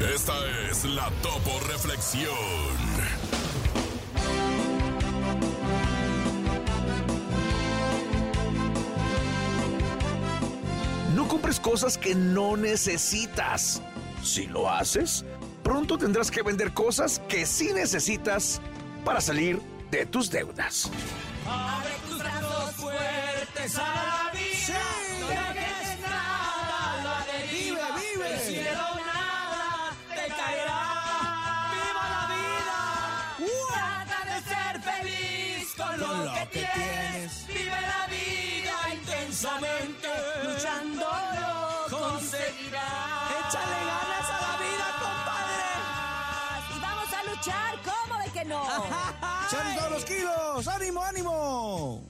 Esta es la Topo Reflexión. No compres cosas que no necesitas. Si lo haces, pronto tendrás que vender cosas que sí necesitas para salir de tus deudas. Abre tus brazos de ser feliz con lo, lo que, que tienes. tienes. Vive la vida intensamente. Luchando lo conseguirás. Échale ganas a la vida, compadre. Y vamos a luchar, ¿cómo de que no? ¡Echan todos los kilos! ¡Ánimo, ánimo!